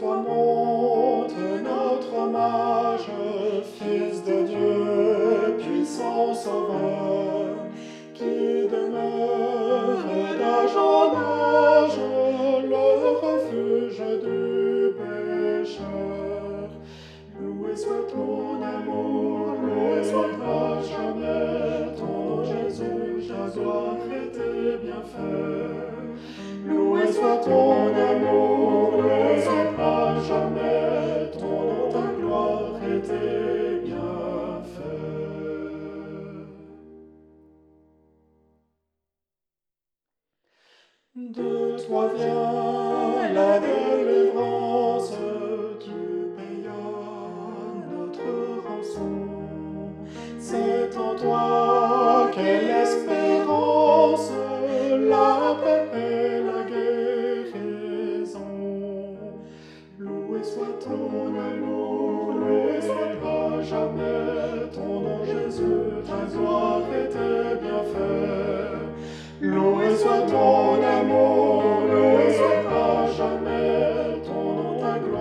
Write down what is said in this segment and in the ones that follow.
toi monte notre hommage, Fils de Dieu, puissant sauveur, qui demeure d'âge en âge le refuge du pécheur. Loué soit ton amour, loué soit à jamais ton Jésus, ta gloire et tes bienfaits. De toi vient la délivrance, tu payas notre rançon. C'est en toi qu'est l'espérance, la paix et la guérison. Loué soit ton amour, loué soit jamais ton nom Jésus, ta et tes bienfaits. Loué soit ton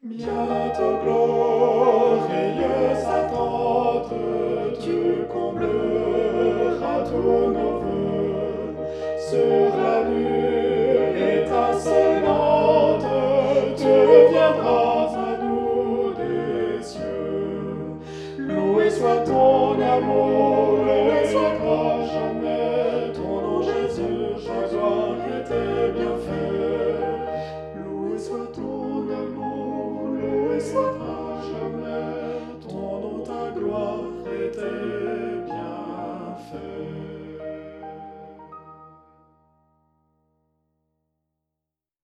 Bientôt glorieuse attente, tu combleras tous nos voeux.